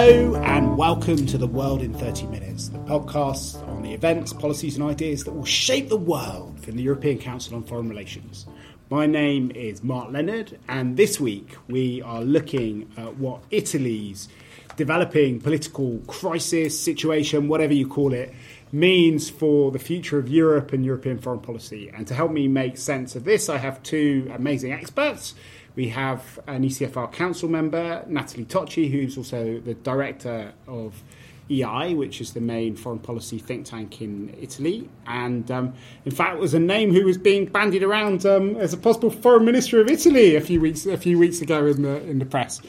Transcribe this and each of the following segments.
Hello, and welcome to The World in 30 Minutes, the podcast on the events, policies, and ideas that will shape the world from the European Council on Foreign Relations. My name is Mark Leonard, and this week we are looking at what Italy's developing political crisis, situation, whatever you call it, means for the future of Europe and European foreign policy. And to help me make sense of this, I have two amazing experts. We have an ECFR council member, Nathalie Tocci, who's also the director of IAI, which is the main foreign policy think tank in Italy, and um, in fact was a name who was being bandied around um, as a possible foreign minister of Italy a few weeks a few weeks ago in the in the press.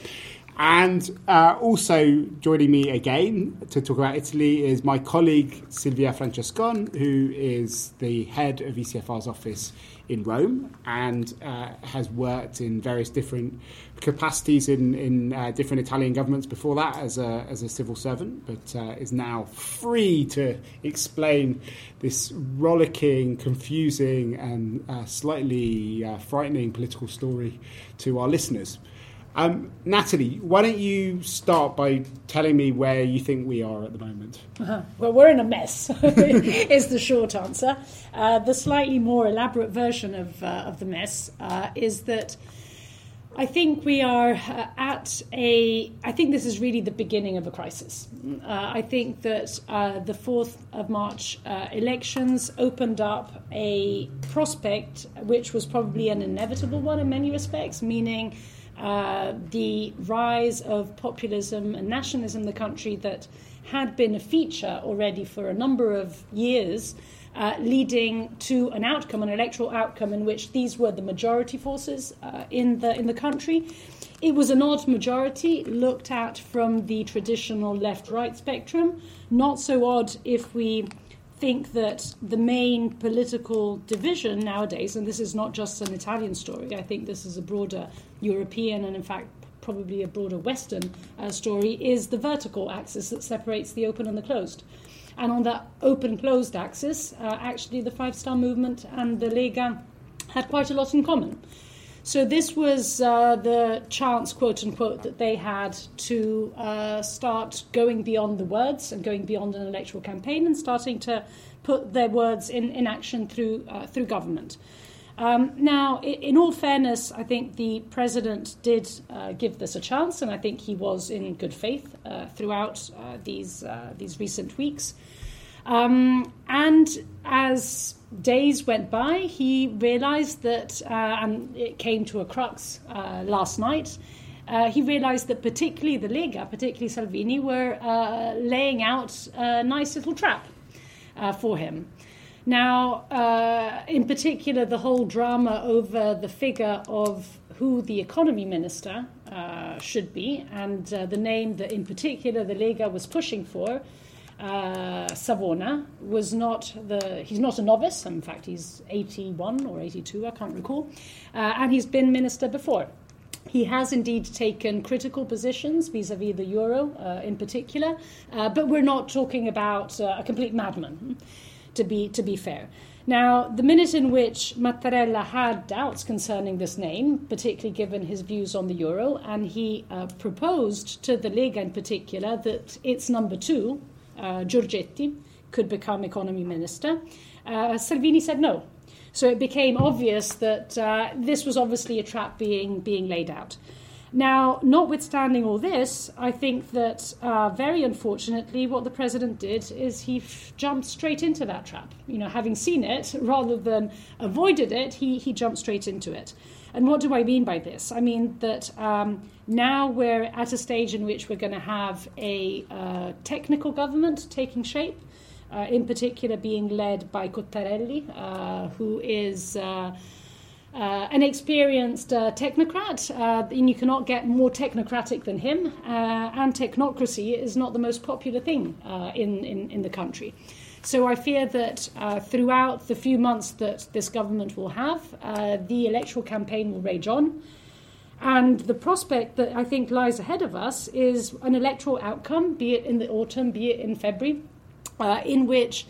And uh, also joining me again to talk about Italy is my colleague Silvia Francescon, who is the head of ECFR's office in Rome and uh, has worked in various different capacities in, in uh, different Italian governments before that as a, as a civil servant, but uh, is now free to explain this rollicking, confusing, and uh, slightly uh, frightening political story to our listeners. Um, Nathalie, why don't you start by telling me where you think we are at the moment? Uh-huh. Well, we're in a mess, is the short answer. Uh, the slightly more elaborate version of, uh, of the mess uh, is that I think we are uh, at a. I think this is really the beginning of a crisis. Uh, I think that uh, the 4th of March elections opened up a prospect which was probably an inevitable one in many respects, meaning uh, the rise of populism and nationalism in the country that had been a feature already for a number of years, uh, leading to an outcome, an electoral outcome, in which these were the majority forces uh, in the in the country. It was an odd majority looked at from the traditional left-right spectrum. Not so odd if we think that the main political division nowadays, and this is not just an Italian story, I think this is a broader European and, in fact, probably a broader Western uh, story, is the vertical axis that separates the open and the closed. And on that open closed axis, uh, actually, the Five Star Movement and the Lega had quite a lot in common. So this was uh, the chance, quote unquote, that they had to uh, start going beyond the words and going beyond an electoral campaign and starting to put their words in, in action through uh, through government. Um, now, in all fairness, I think the president did uh, give this a chance, and I think he was in good faith uh, throughout uh, these these recent weeks. Um, and as days went by, he realized that, uh, and it came to a crux uh, last night. Uh, he realized that particularly the Lega, particularly Salvini, were uh, laying out a nice little trap uh, for him. Now, uh, in particular, the whole drama over the figure of who the economy minister should be, and the name that, in particular, the Lega was pushing for uh, Savona was not the he's not a novice. In fact he's 81 or 82 I can't recall. Uh, and he's been minister before. He has indeed taken critical positions vis-a-vis the euro uh, in particular uh, but we're not talking about uh, a complete madman to be to be fair. Now, the minute in which Mattarella had doubts concerning this name, particularly given his views on the euro, and he uh, proposed to the Lega in particular that its number two, uh, Giorgetti could become economy minister. Uh, Salvini said no. So it became obvious that uh, this was obviously a trap being, being laid out. Now, notwithstanding all this, I think that uh, very unfortunately, what the president did is he f- jumped straight into that trap. You know, having seen it, rather than avoided it, he, he jumped straight into it. And what do I mean by this? I mean that um, now we're at a stage in which we're going to have a uh, technical government taking shape, uh, in particular being led by Cottarelli, uh, who is. Uh, uh, an experienced uh, technocrat, and you cannot get more technocratic than him. and technocracy is not the most popular thing in, in, in the country. So I fear that uh, throughout the few months that this government will have, uh, the electoral campaign will rage on. And the prospect that I think lies ahead of us is an electoral outcome, be it in the autumn, be it in February, uh, in which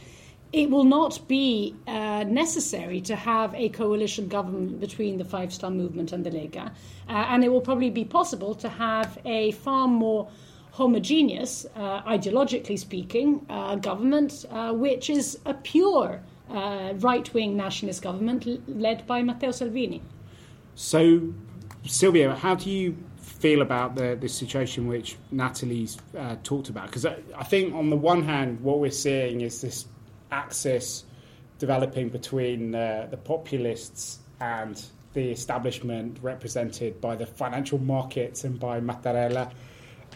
it will not be uh, necessary to have a coalition government between the Five Star Movement and the Lega. Uh, and it will probably be possible to have a far more homogeneous, uh, ideologically speaking, uh, government, uh, which is a pure uh, right wing nationalist government l- led by Matteo Salvini. So, Silvia, how do you feel about the, the situation which Nathalie's talked about? Because I, I think, on the one hand, what we're seeing is this axis developing between uh, the populists and the establishment represented by the financial markets and by Mattarella.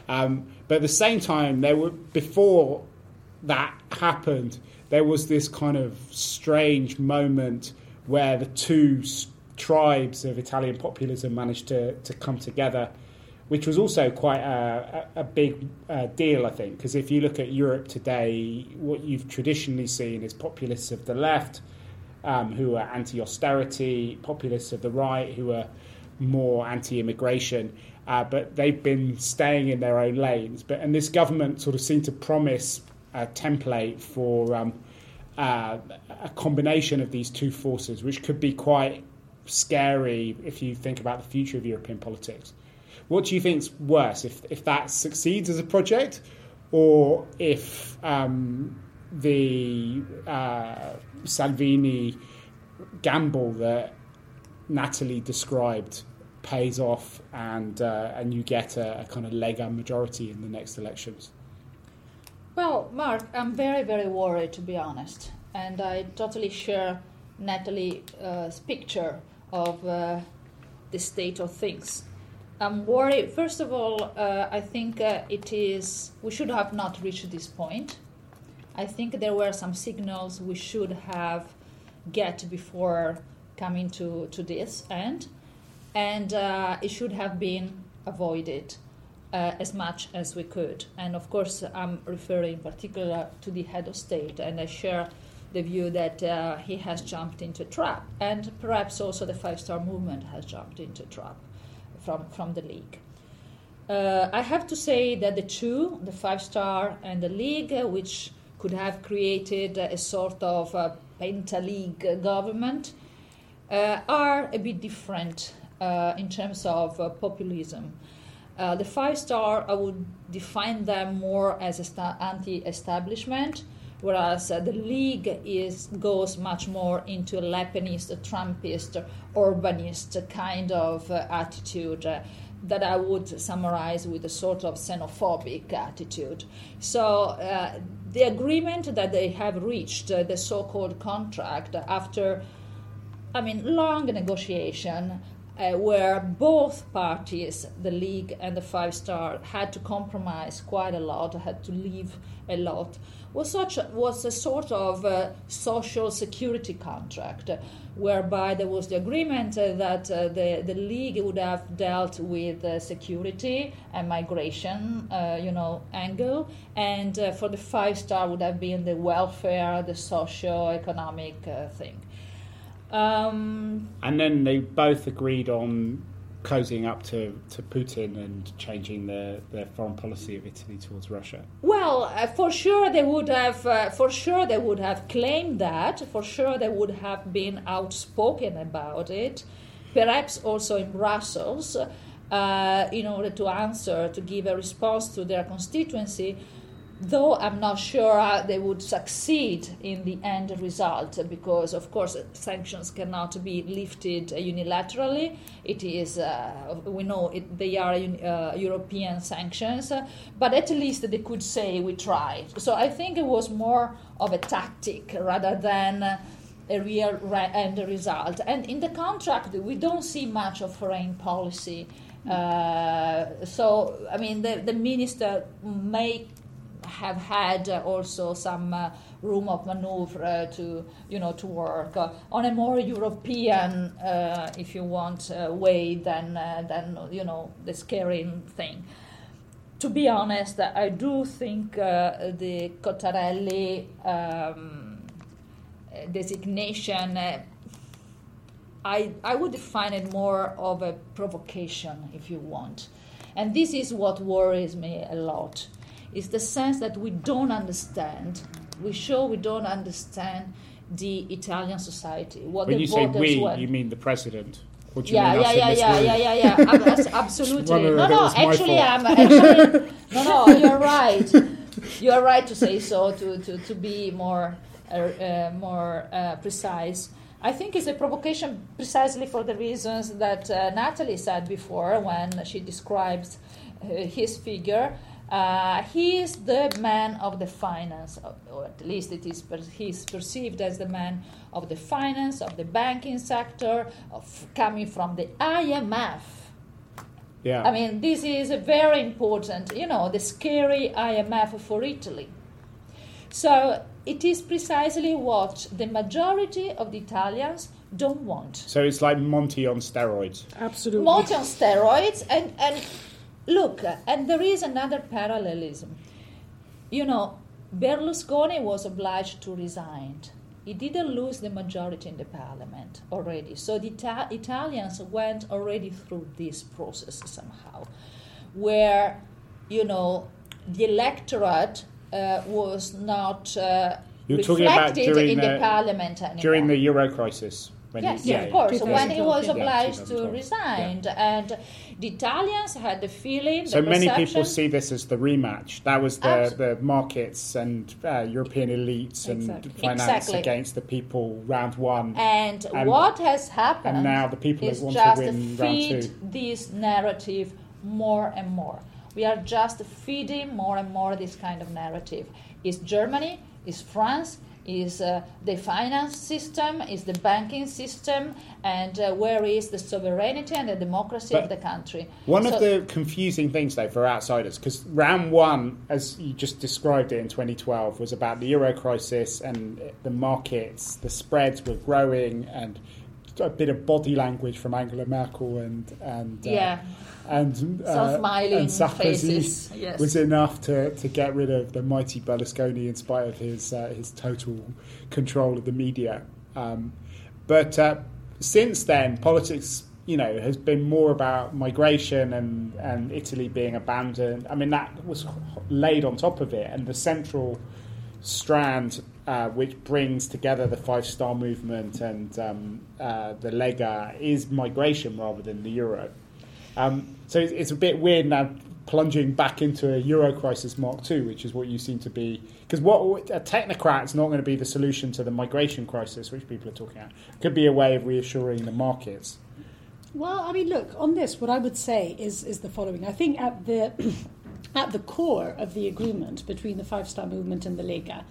Um, but at the same time, there were before that happened, there was this kind of strange moment where the two tribes of Italian populism managed to, to come together, which was also quite a, a, big uh, deal, I think, because if you look at Europe today, what you've traditionally seen is populists of the left um, who are anti austerity, populists of the right who are more anti immigration. Uh, but they've been staying in their own lanes. But and this government sort of seemed to promise a template for um, uh, a combination of these two forces, which could be quite scary if you think about the future of European politics. What do you think's worse, if if that succeeds as a project, or if um, the uh, Salvini gamble that Nathalie described pays off and uh, and you get a, a kind of Lega majority in the next elections? Well, Mark, I'm very, very worried to be honest, and I totally share Nathalie's uh, picture of uh, the state of things. I'm worried. First of all, uh, I think uh, it is we should have not reached this point. I think there were some signals we should have get before coming to, to this end, and uh, it should have been avoided uh, as much as we could. And of course, I'm referring in particular to the head of state, and I share the view that uh, he has jumped into trap, and perhaps also the Five Star Movement has jumped into trap from, from the League. Uh, I have to say that the two, the Five Star and the League, uh, which could have created a sort of uh, penta-league government, uh, are a bit different uh, in terms of uh, populism. Uh, the Five Star, I would define them more as esta- anti-establishment, whereas uh, the League is goes much more into a Lepenist, Trumpist, Orbanist kind of uh, attitude. Uh, that I would summarize with a sort of xenophobic attitude. So, uh, the agreement that they have reached, uh, the so called contract, after I mean, long negotiation uh, where both parties, the League and the Five Star, had to compromise quite a lot, had to leave a lot, was such was a sort of uh, social security contract, whereby there was the agreement uh, that uh, the the League would have dealt with uh, security and migration, you know, angle, and for the Five Star would have been the welfare, the socio-economic thing. Um, And then they both agreed on closing up to, to Putin and changing the, the foreign policy of Italy towards Russia. Well, uh, for sure they would have. Uh, for sure they would have claimed that. For sure they would have been outspoken about it. Perhaps also in Brussels, uh, in order to answer, to give a response to their constituency. Though I'm not sure they would succeed in the end result, because of course sanctions cannot be lifted unilaterally. It is, uh, we know it, they are uh, European sanctions, but at least they could say we tried. So I think it was more of a tactic rather than a real re- end result. And in the contract, we don't see much of foreign policy. Uh, so, I mean, the, the minister may have had uh, also some uh, room of maneuver uh, to you know to work uh, on a more European, uh, if you want, uh, way than than you know the scaring thing. To be honest, I do think the Cottarelli um, designation. I, I would define it more of a provocation, if you want. And this is what worries me a lot is the sense that we don't understand. We show we don't understand the Italian society. What when the you say we, want. you mean the president? What do you yeah, mean yeah, us in yeah, this yeah, yeah, yeah, yeah, absolutely. No, no, actually. I'm actually no, no. You're right. You're right to say so. To to, to be more uh, uh, more uh, precise. I think it's a provocation precisely for the reasons that uh, Nathalie said before when she describes uh, his figure. Uh, he is the man of the finance, or- or at least it is per- he's perceived as the man of the finance, of the banking sector, of coming from the IMF. Yeah. I mean, this is a very important, you know, the scary IMF for Italy. So it is precisely what the majority of the Italians don't want. so it's like Monti on steroids. Absolutely. Monti on steroids, and, and look, and there is another parallelism. You know, Berlusconi was obliged to resign. He didn't lose the majority in the parliament already. So the Ita- Italians went already through this process somehow, where, you know, the electorate uh, was not uh, You're talking about reflected during in the, the- parliament anymore. During the Euro crisis. When Yes, he, yeah, of course. When he was obliged Yeah, to 2012, resign, and the Italians had the feeling, So the many people see this as the rematch. That was the, the markets and uh, European elites and Exactly. finance Exactly. against the people round one. And, And- what has happened and now the people that want to win round feed this narrative more and more. We are just feeding more and more this kind of narrative. Is Germany? Is France? Is uh, the finance system? Is the banking system? And uh, where is the sovereignty and the democracy But of the country? One So- of the confusing things, though, for outsiders, because round one, as you just described it in 2012, was about the euro crisis and the markets, the spreads were growing, and a bit of body language from Angela Merkel and and uh, Yeah. and uh, smiling and Sarkozy faces, yes. was enough to, to get rid of the mighty Berlusconi in spite of his uh, his total control of the media. Um, but uh, since then, politics, you know, has been more about migration and, and Italy being abandoned. I mean, that was laid on top of it, and the central strand uh, which brings together the Five Star Movement and um, uh, the Lega is migration rather than the euro. Um, so it's, it's a bit weird now plunging back into a euro crisis mark two, which is what you seem to be. Because what a technocrat's not going to be the solution to the migration crisis, which people are talking about. It could be a way of reassuring the markets. Well, I mean, look, on this, what I would say is, is the following. I think at the, at the core of the agreement between the Five Star Movement and the Lega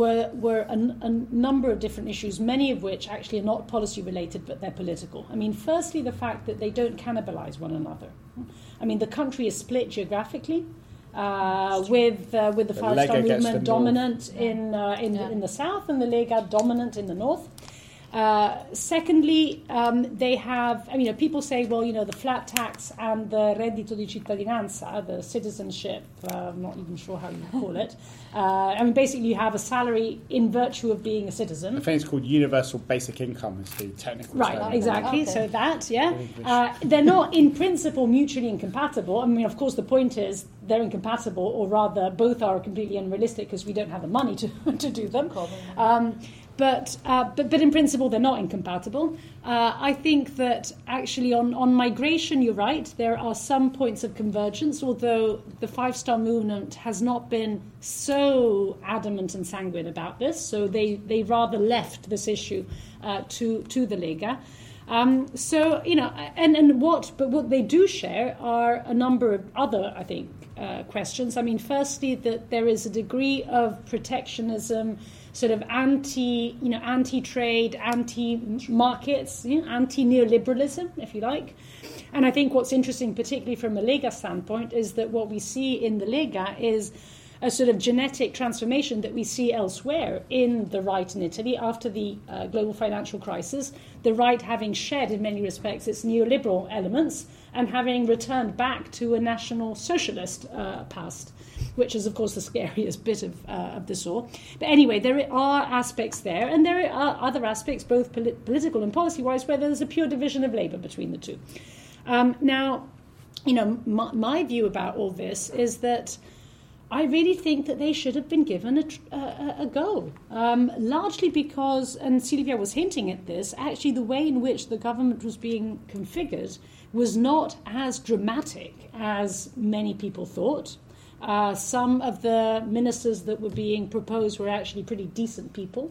were, were a, n- a number of different issues, many of which actually are not policy related, but they're political. I mean, firstly, the fact that they don't cannibalize one another. I mean, the country is split geographically. Uh, with uh, with the The Five Star Lega Movement north. dominant in uh, in, Yeah. in the south and the Lega dominant in the north. Uh, secondly, um, they have, I mean, you know, people say, well, you know, the flat tax and the reddito di cittadinanza, the citizenship, uh, I'm not even sure how you call it. Uh, I mean, basically, you have a salary in virtue of being a citizen. think it's called universal basic income, is the technical Right, term. exactly. Okay. So that, yeah. Uh, they're not in principle mutually incompatible. I mean, of course, the point is they're incompatible, or rather, both are completely unrealistic because we don't have the money to, to do them. Um, but, uh, but, but in principle, they're not incompatible. Uh, I think that actually on, on migration, you're right, there are some points of convergence, although the Five Star Movement has not been so adamant and sanguine about this. So they, they rather left this issue uh, to, to the Lega. Um, so you know, and and what, but what they do share are a number of other, I think, uh, questions. I mean, firstly, that there is a degree of protectionism, sort of anti, you know, anti-trade, anti-markets, you know, anti-neoliberalism, if you like. And I think what's interesting, particularly from a Lega standpoint, is that what we see in the Lega is a sort of genetic transformation that we see elsewhere in the right in Italy after the uh, global financial crisis. The right having shed, in many respects, its neoliberal elements and having returned back to a national socialist uh, past, which is, of course, the scariest bit of, uh, of this all. But anyway, there are aspects there, and there are other aspects, both polit- political and policy wise, where there's a pure division of labour between the two. Um, now, you know, my, my view about all this is that. I really think that they should have been given a, a, a go. Um, largely because, and Silvia was hinting at this, actually the way in which the government was being configured was not as dramatic as many people thought. Uh, some of the ministers that were being proposed were actually pretty decent people.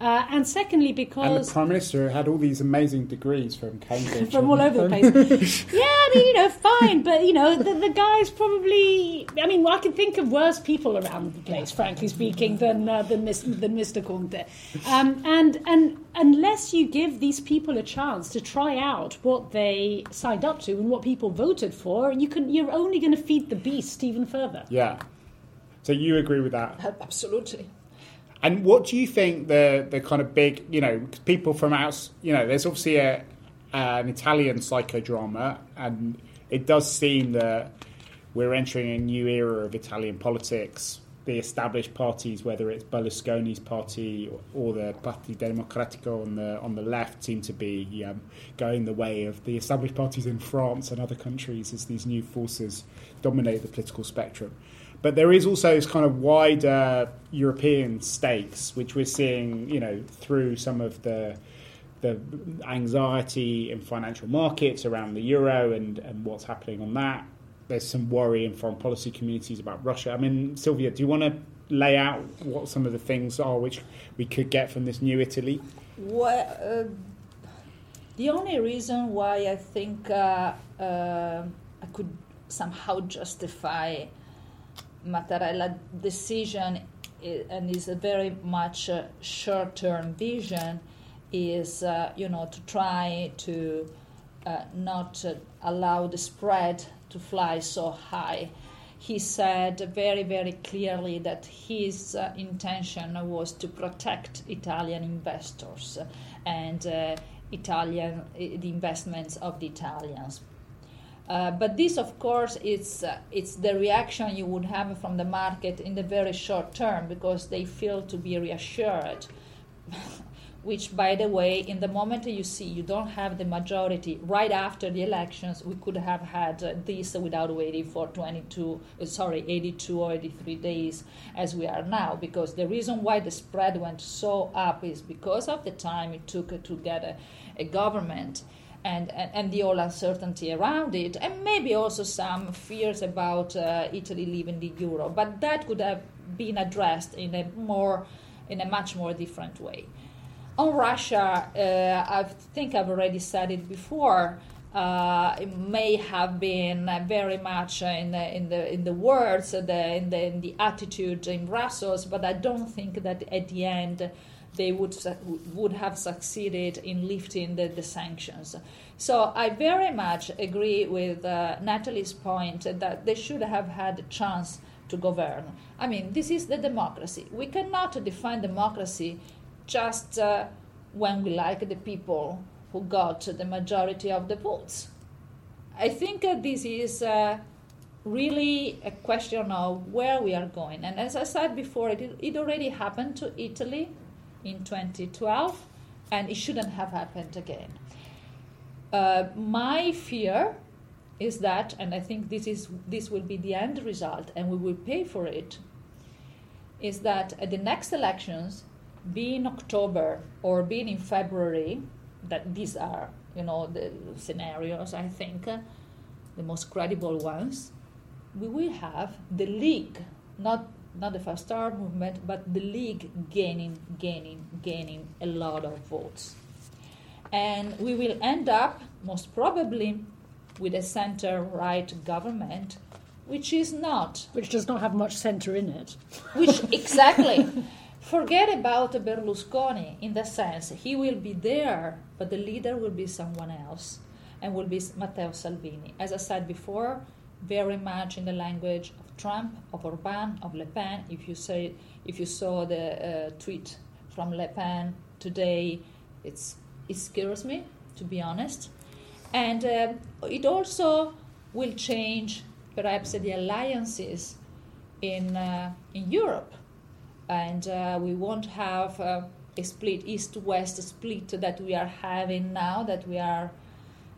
Uh, and secondly, because and the prime minister had all these amazing degrees from Cambridge, from all over the place. yeah, I mean, you know, fine, but you know, the, the guy's probably. I mean, well, I can think of worse people around the place, frankly speaking, than uh, than, than Mr. Conte. Um, and and unless you give these people a chance to try out what they signed up to and what people voted for, you can you're only going to feed the beast even further. Yeah. So you agree with that? Absolutely. And what do you think the the kind of big, you know, people from out, you know, there's obviously a an Italian psychodrama, and it does seem that we're entering a new era of Italian politics. The established parties, whether it's Berlusconi's party or, the Partito Democratico on the on the left, seem to be um, going the way of the established parties in France and other countries as these new forces dominate the political spectrum. But there is also this kind of wider European stakes, which we're seeing, you know, through some of the the anxiety in financial markets around the euro and, and what's happening on that. There's some worry in foreign policy communities about Russia. I mean, Silvia, do you want to lay out what some of the things are which we could get from this new Italy? Well, uh, the only reason why I think uh, uh, I could somehow justify Mattarella decision and is a very much short-term vision is uh, you know to try to uh, not uh, allow the spread to fly so high. He said very very clearly that his uh, intention was to protect Italian investors and uh, Italian the investments of the Italians uh, but this, of course, it's uh, it's the reaction you would have from the market in the very short term because they feel to be reassured. Which, by the way, in the moment you see you don't have the majority right after the elections, we could have had uh, this without waiting for 22, uh, sorry, 82 or 83 days as we are now. Because the reason why the spread went so up is because of the time it took to get a, a government and, and, and, the whole uncertainty around it, and maybe also some fears about uh, Italy leaving the euro. But that could have been addressed in a more, in a much more different way. On Russia, uh, I think I've already said it before. Uh, it may have been very much in the in the in the words, the, in the in the attitude in Brussels, but I don't think that at the end they would would have succeeded in lifting the, the sanctions. So I very much agree with uh, Nathalie's point that they should have had a chance to govern. I mean, this is the democracy. We cannot define democracy just uh, when we like the people who got the majority of the votes. I think uh, this is uh, really a question of where we are going. And as I said before, it, it already happened to Italy in 2012, and it shouldn't have happened again. Uh, my fear is that, and I think this is this will be the end result, and we will pay for it. Is that at the next elections, be in October or being in February, that these are you know the scenarios I think uh, the most credible ones. We will have the league, not not the Fast Star movement, but the League gaining, gaining, gaining a lot of votes. And we will end up, most probably, with a center right government, which is not. Which does not have much center in it. Which, exactly. Forget about Berlusconi in the sense he will be there, but the leader will be someone else and will be Matteo Salvini. As I said before, very much in the language of Trump, of Orban, of Le Pen. If you say, if you saw the uh, tweet from Le Pen today, it's it scares me to be honest, and uh, it also will change perhaps the alliances in uh, in Europe, and uh, we won't have uh, a split east-west split that we are having now, that we are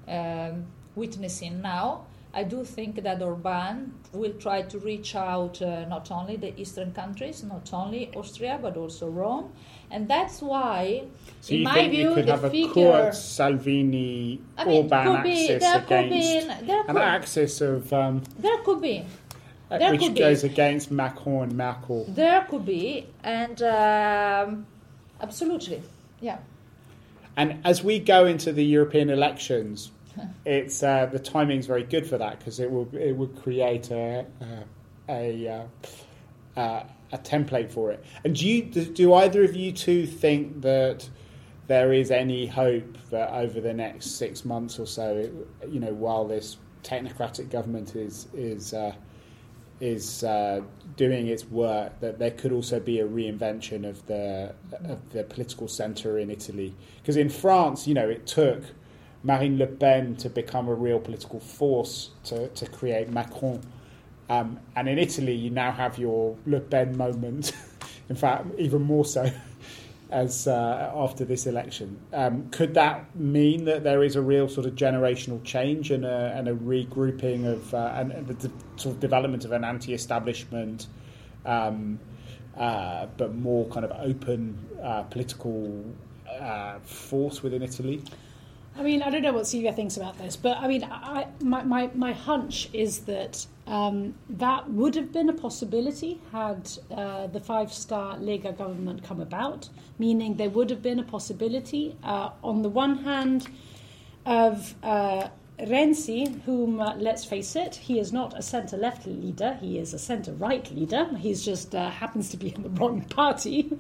um, witnessing now I do think that Orban will try to reach out uh, not only the eastern countries, not only Austria, but also Rome, and that's why, So in my view, you could the have a figure. Kurz, Salvini, I mean, Orban could be, axis there could be, against an axis of um, there could be, There which could be. goes against Macron and Merkel. there could be, and um, absolutely, yeah. And as we go into the European elections, it's uh, the timing's very good for that because it will it will create a a, a, uh, uh, a template for it. And do you do either of you two think that there is any hope that over the next six months or so, you know, while this technocratic government is is uh, is uh, doing its work, that there could also be a reinvention of the of the political centre in Italy. Because in France, you know, it took Marine Le Pen to become a real political force to, to create Macron. Um, and in Italy, you now have your Le Pen moment. in fact, even more so as uh, after this election. Um, could that mean that there is a real sort of generational change and a, and a regrouping of uh, and, the de- sort of development of an anti-establishment, um, uh, but more kind of open uh, political uh, force within Italy? I mean, I don't know what Silvia thinks about this, but I mean, I, my, my, my hunch is that um, that would have been a possibility had uh, the five star Lega government come about, meaning there would have been a possibility, uh, on the one hand, of uh, Renzi, whom, uh, let's face it, he is not a centre left leader, he is a centre right leader. he just uh, happens to be in the wrong party.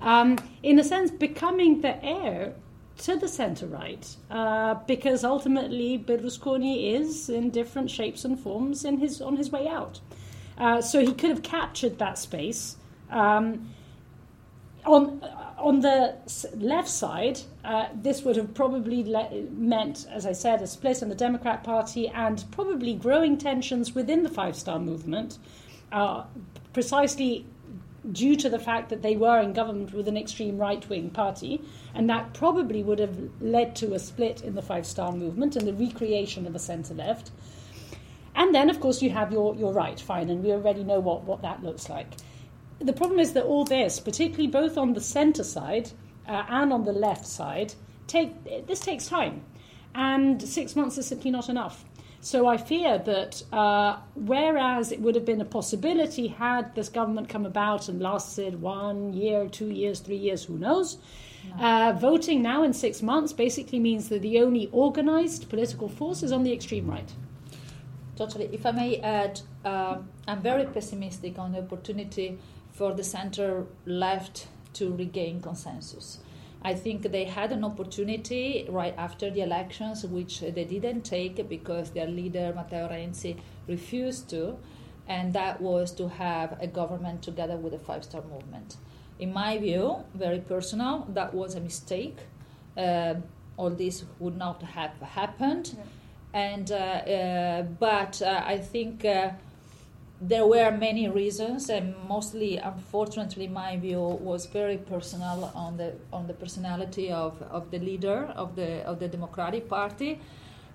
Um, in a sense, becoming the heir to the centre right, uh, because ultimately Berlusconi is in different shapes and forms in his, on his way out. Uh, so he could have captured that space. Um, on on the left side, uh, this would have probably le- meant, as I said, a split in the Democrat Party and probably growing tensions within the Five Star Movement, uh, precisely due to the fact that they were in government with an extreme right wing party, and that probably would have led to a split in the Five Star Movement and the recreation of a centre left. And then, of course, you have your, your right, fine, and we already know what, what that looks like. The problem is that all this, particularly both on the centre side uh, and on the left side, take, this takes time. And six months is simply not enough. So I fear that uh, whereas it would have been a possibility had this government come about and lasted one year, two years, three years, who knows, uh, voting now in six months basically means that the only organised political force is on the extreme right. Totally. If I may add, uh, I'm very pessimistic on the opportunity for the center left to regain consensus. I think they had an opportunity right after the elections, which they didn't take because their leader, Matteo Renzi, refused to, and that was to have a government together with the Five Star Movement. In my view, very personal, that was a mistake. Uh, all this would not have happened. And uh, uh, but uh, I think uh, there were many reasons, and mostly, unfortunately, my view was very personal on the on the personality of, of the leader of the of the Democratic Party,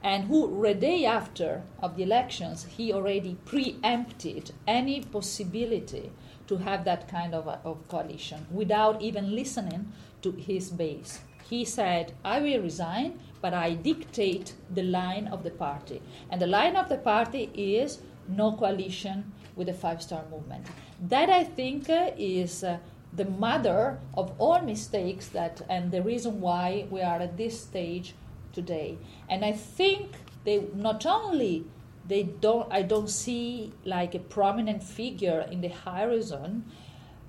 and who the day after of the elections he already preempted any possibility to have that kind of, of coalition without even listening to his base. He said, "I will resign, but I dictate the line of the party, and the line of the party is." No coalition with the five star movement. That I think uh, is uh, the mother of all mistakes that and the reason why we are at this stage today. And I think they not only they don't I don't see like a prominent figure in the horizon,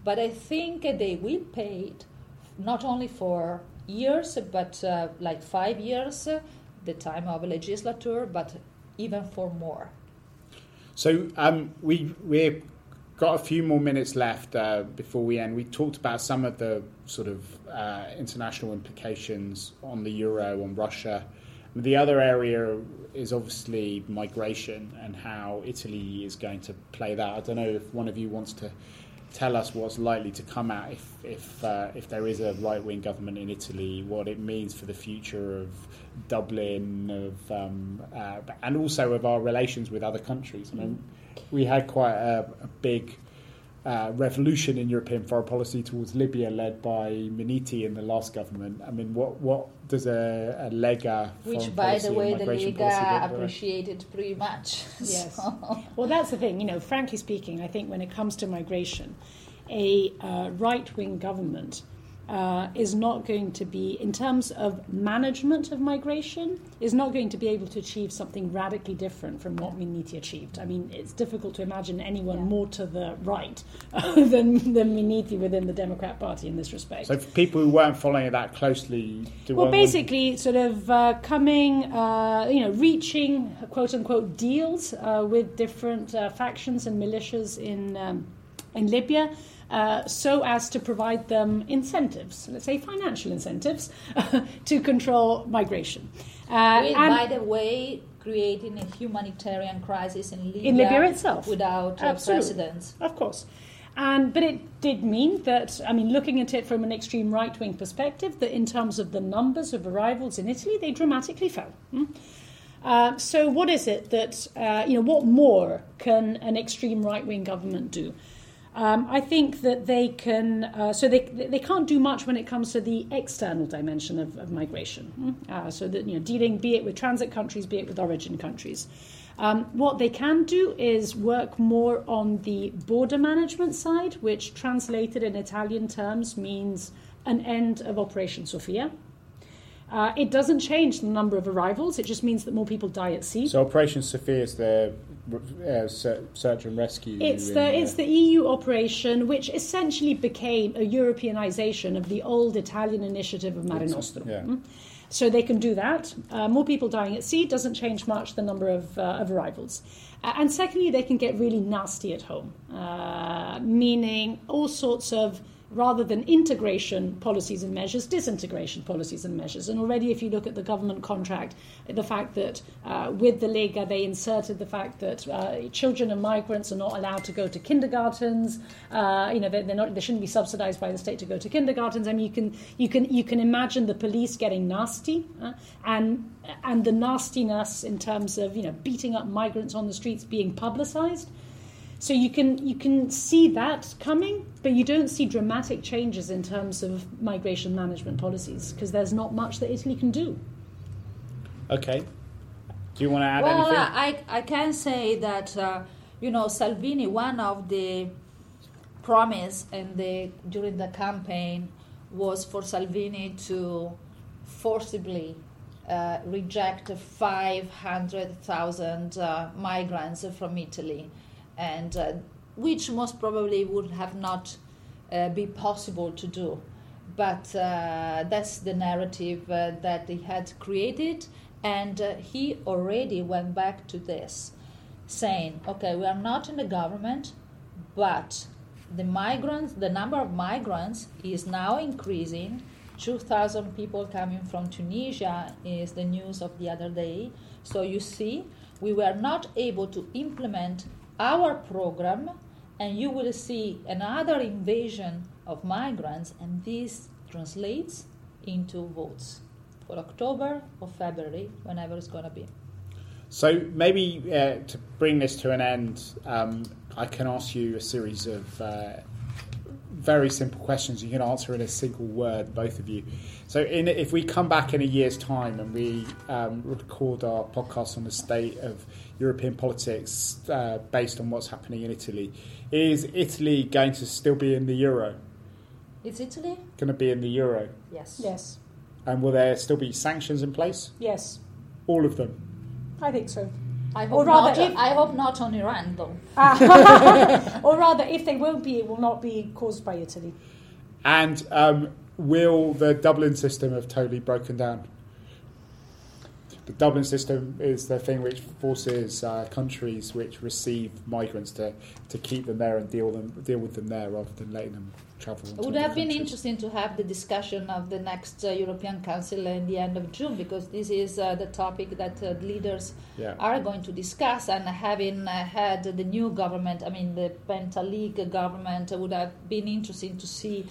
but I think they will pay it not only for years but uh, like five years, the time of a legislature, but even for more. So um, we we've got a few more minutes left uh, before we end. We talked about some of the sort of uh, international implications on the euro, on Russia. The other area is obviously migration and how Italy is going to play that. I don't know if one of you wants to tell us what's likely to come out if if uh, if there is a right wing government in Italy, what it means for the future of Dublin, of um, uh, and also of our relations with other countries. I mean, we had quite a, a big. Uh, revolution in European foreign policy towards Libya, led by Minniti in the last government. I mean, what what does a, a Lega, which, by the way, the Lega appreciated pretty much. Yes. well, that's the thing. You know, frankly speaking, I think when it comes to migration, a uh, right wing government uh, is not going to be, in terms of management of migration, is not going to be able to achieve something radically different from what Minniti achieved. I mean, it's difficult to imagine anyone yeah. more to the right than, than Minniti within the Democrat Party in this respect. So, for people who weren't following it that closely, well, basically, sort of uh, coming, uh, you know, reaching quote unquote deals uh, with different uh, factions and militias in um, in Libya uh, so as to provide them incentives, let's say financial incentives, to control migration. Uh, With, by the way, creating a humanitarian crisis in Libya, in Libya itself without uh, precedents. Of course. And, but it did mean that, I mean, looking at it from an extreme right wing perspective, that in terms of the numbers of arrivals in Italy, they dramatically fell. Hmm? Uh, so, what is it that, uh, you know, what more can an extreme right wing government do? Um, I think that they can, uh, so they, they can't do much when it comes to the external dimension of, of migration. Hmm? Uh, so that, you know, dealing, be it with transit countries, be it with origin countries. Um, what they can do is work more on the border management side, which translated in Italian terms means an end of Operation Sophia. Uh, it doesn't change the number of arrivals. It just means that more people die at sea. So Operation Sophia is the uh, search and rescue. It's the it's the EU operation, which essentially became a Europeanization of the old Italian initiative of Mare Nostrum. Yeah. Mm? So they can do that. Uh, more people dying at sea doesn't change much the number of, uh, of arrivals. Uh, and secondly, they can get really nasty at home, uh, meaning all sorts of rather than integration policies and measures, disintegration policies and measures. And already, if you look at the government contract, the fact that uh, with the Lega they inserted the fact that uh, children and migrants are not allowed to go to kindergartens. Uh, you know, they're, they're, not, they shouldn't be subsidised by the state to go to kindergartens. I mean, you can you can you can imagine the police getting nasty, uh, and and the nastiness in terms of you know beating up migrants on the streets being publicised. So you can you can see that coming, but you don't see dramatic changes in terms of migration management policies because there's not much that Italy can do. Okay. Do you want to add well, anything? Well, I, I can say that, uh, you know, Salvini, one of the promise and the, during the campaign was for Salvini to forcibly uh, reject 500,000 uh, migrants from Italy and uh, which most probably would have not uh, be possible to do. But uh, that's the narrative uh, that he had created, and uh, he already went back to this, saying, "Okay, we are not in the government, but the migrants, the number of migrants is now increasing." 2,000 people coming from Tunisia is the news of the other day. So you see, we were not able to implement our program and you will see another invasion of migrants and this translates into votes for October or February, whenever it's going to be. So maybe uh, to bring this to an end, um, I can ask you a series of uh, very simple questions you can answer in a single word, both of you. So, in, if we come back in a year's time and we um, record our podcast on the state of European politics uh, based on what's happening in Italy, is Italy going to still be in the euro? Is Italy going to be in the euro? Yes. Yes. And will there still be sanctions in place? Yes. All of them. I think so. I hope, not, if, I hope not on Iran, though. or rather, if they won't be, it will not be caused by Italy. And um, will the Dublin system have totally broken down? the Dublin system is the thing which forces uh, countries which receive migrants to, to keep them there and deal them deal with them there rather than letting them travel. It would have been interesting to have the discussion of the next uh, European Council in the end of June because this is uh, the topic that uh, leaders yeah. are going to discuss. And having uh, had the new government, I mean the Penta League government, would have been interesting to see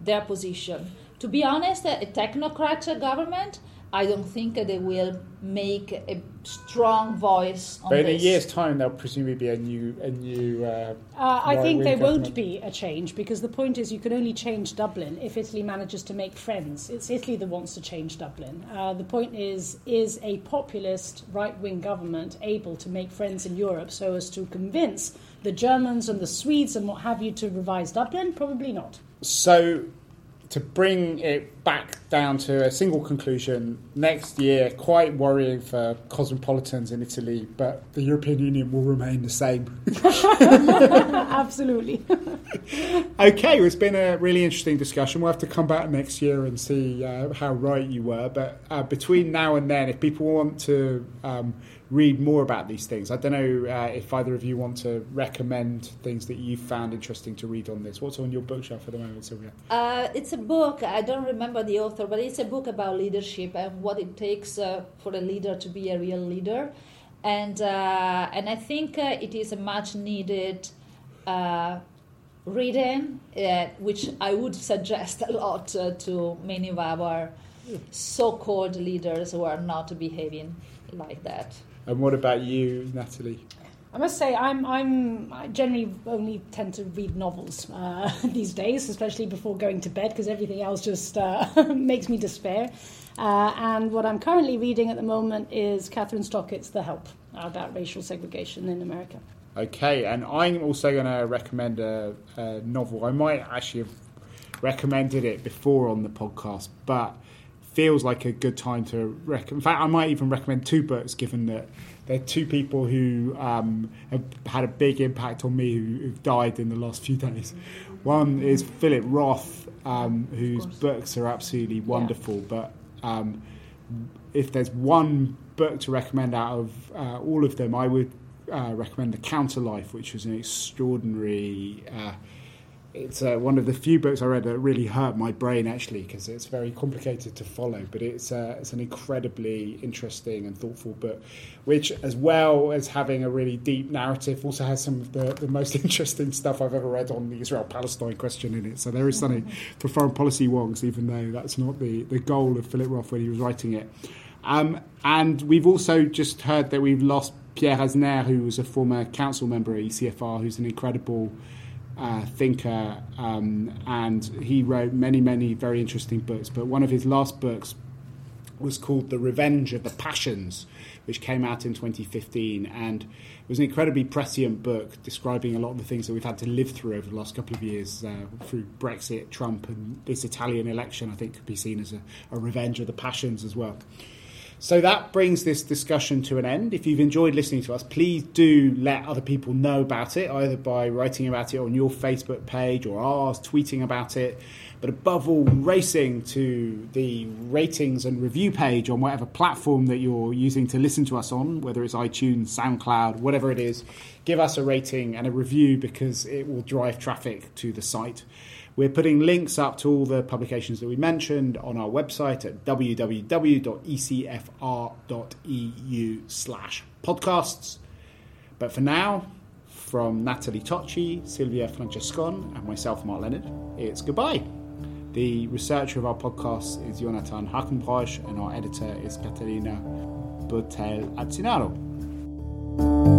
their position. To be honest, a technocrat government I don't think they will make a strong voice on But in this. a year's time, there'll presumably be a new, a new. Uh, uh, I think there government. won't be a change because the point is you can only change Dublin if Italy manages to make friends. It's Italy that wants to change Dublin. Uh, the point is, is a populist right-wing government able to make friends in Europe so as to convince the Germans and the Swedes and what have you to revise Dublin? Probably not. So to bring it back down to a single conclusion next year, quite worrying for cosmopolitans in Italy, but the European Union will remain the same. Absolutely. okay, well, it's been a really interesting discussion. We'll have to come back next year and see uh, how right you were. But uh, between now and then, if people want to um, read more about these things. I don't know uh, if either of you want to recommend things that you found interesting to read on this. What's on your bookshelf at the moment, Silvia? Uh, it's a book. I don't remember the author, but it's a book about leadership and what it takes uh, for a leader to be a real leader. And uh, and I think uh, it is a much needed uh, reading, which I would suggest a lot to many of our so-called leaders who are not behaving like that. And what about you, Nathalie? I must say, I'm, I'm, I generally only tend to read novels uh, these days, especially before going to bed, because everything else just uh, makes me despair. Uh, and what I'm currently reading at the moment is Kathryn Stockett's The Help about racial segregation in America. Okay, and I'm also going to recommend a, a novel. I might actually have recommended it before on the podcast, but feels like a good time to recommend. In fact, I might even recommend two books, given that they're two people who um, have had a big impact on me who, have died in the last few days. One is Philip Roth, um, whose books are absolutely wonderful. Yeah. But um, if there's one book to recommend out of uh, all of them, I would uh, recommend The Counterlife, which was an extraordinary. Uh, it's uh, one of the few books I read that really hurt my brain actually because it's very complicated to follow. But it's uh, it's an incredibly interesting and thoughtful book, which as well as having a really deep narrative, also has some of the, the most interesting stuff I've ever read on the Israel-Palestine question in it. So there is something for foreign policy wonks, even though that's not the, the goal of Philip Roth when he was writing it. Um, and we've also just heard that we've lost Pierre Hassner, who was a former council member at ECFR, who's an incredible uh, thinker, um, and he wrote many, many very interesting books. But one of his last books was called The Revenge of the Passions, which came out in 2015. And it was an incredibly prescient book describing a lot of the things that we've had to live through over the last couple of years uh, through Brexit, Trump, and this Italian election, I think could be seen as a, a revenge of the passions as well. So that brings this discussion to an end. If you've enjoyed listening to us, please do let other people know about it, either by writing about it on your Facebook page or ours, tweeting about it. But above all, racing to the ratings and review page on whatever platform that you're using to listen to us on, whether it's iTunes, SoundCloud, whatever it is. Give us a rating and a review because it will drive traffic to the site. We're putting links up to all the publications that we mentioned on our website at www.ecfr.eu slash podcasts. But for now, from Nathalie Tocci, Silvia Francescon, and myself, Mark Leonard, it's goodbye. The researcher of our podcast is Jonathan Hackenbroich, and our editor is Caterina Botel Azinaro.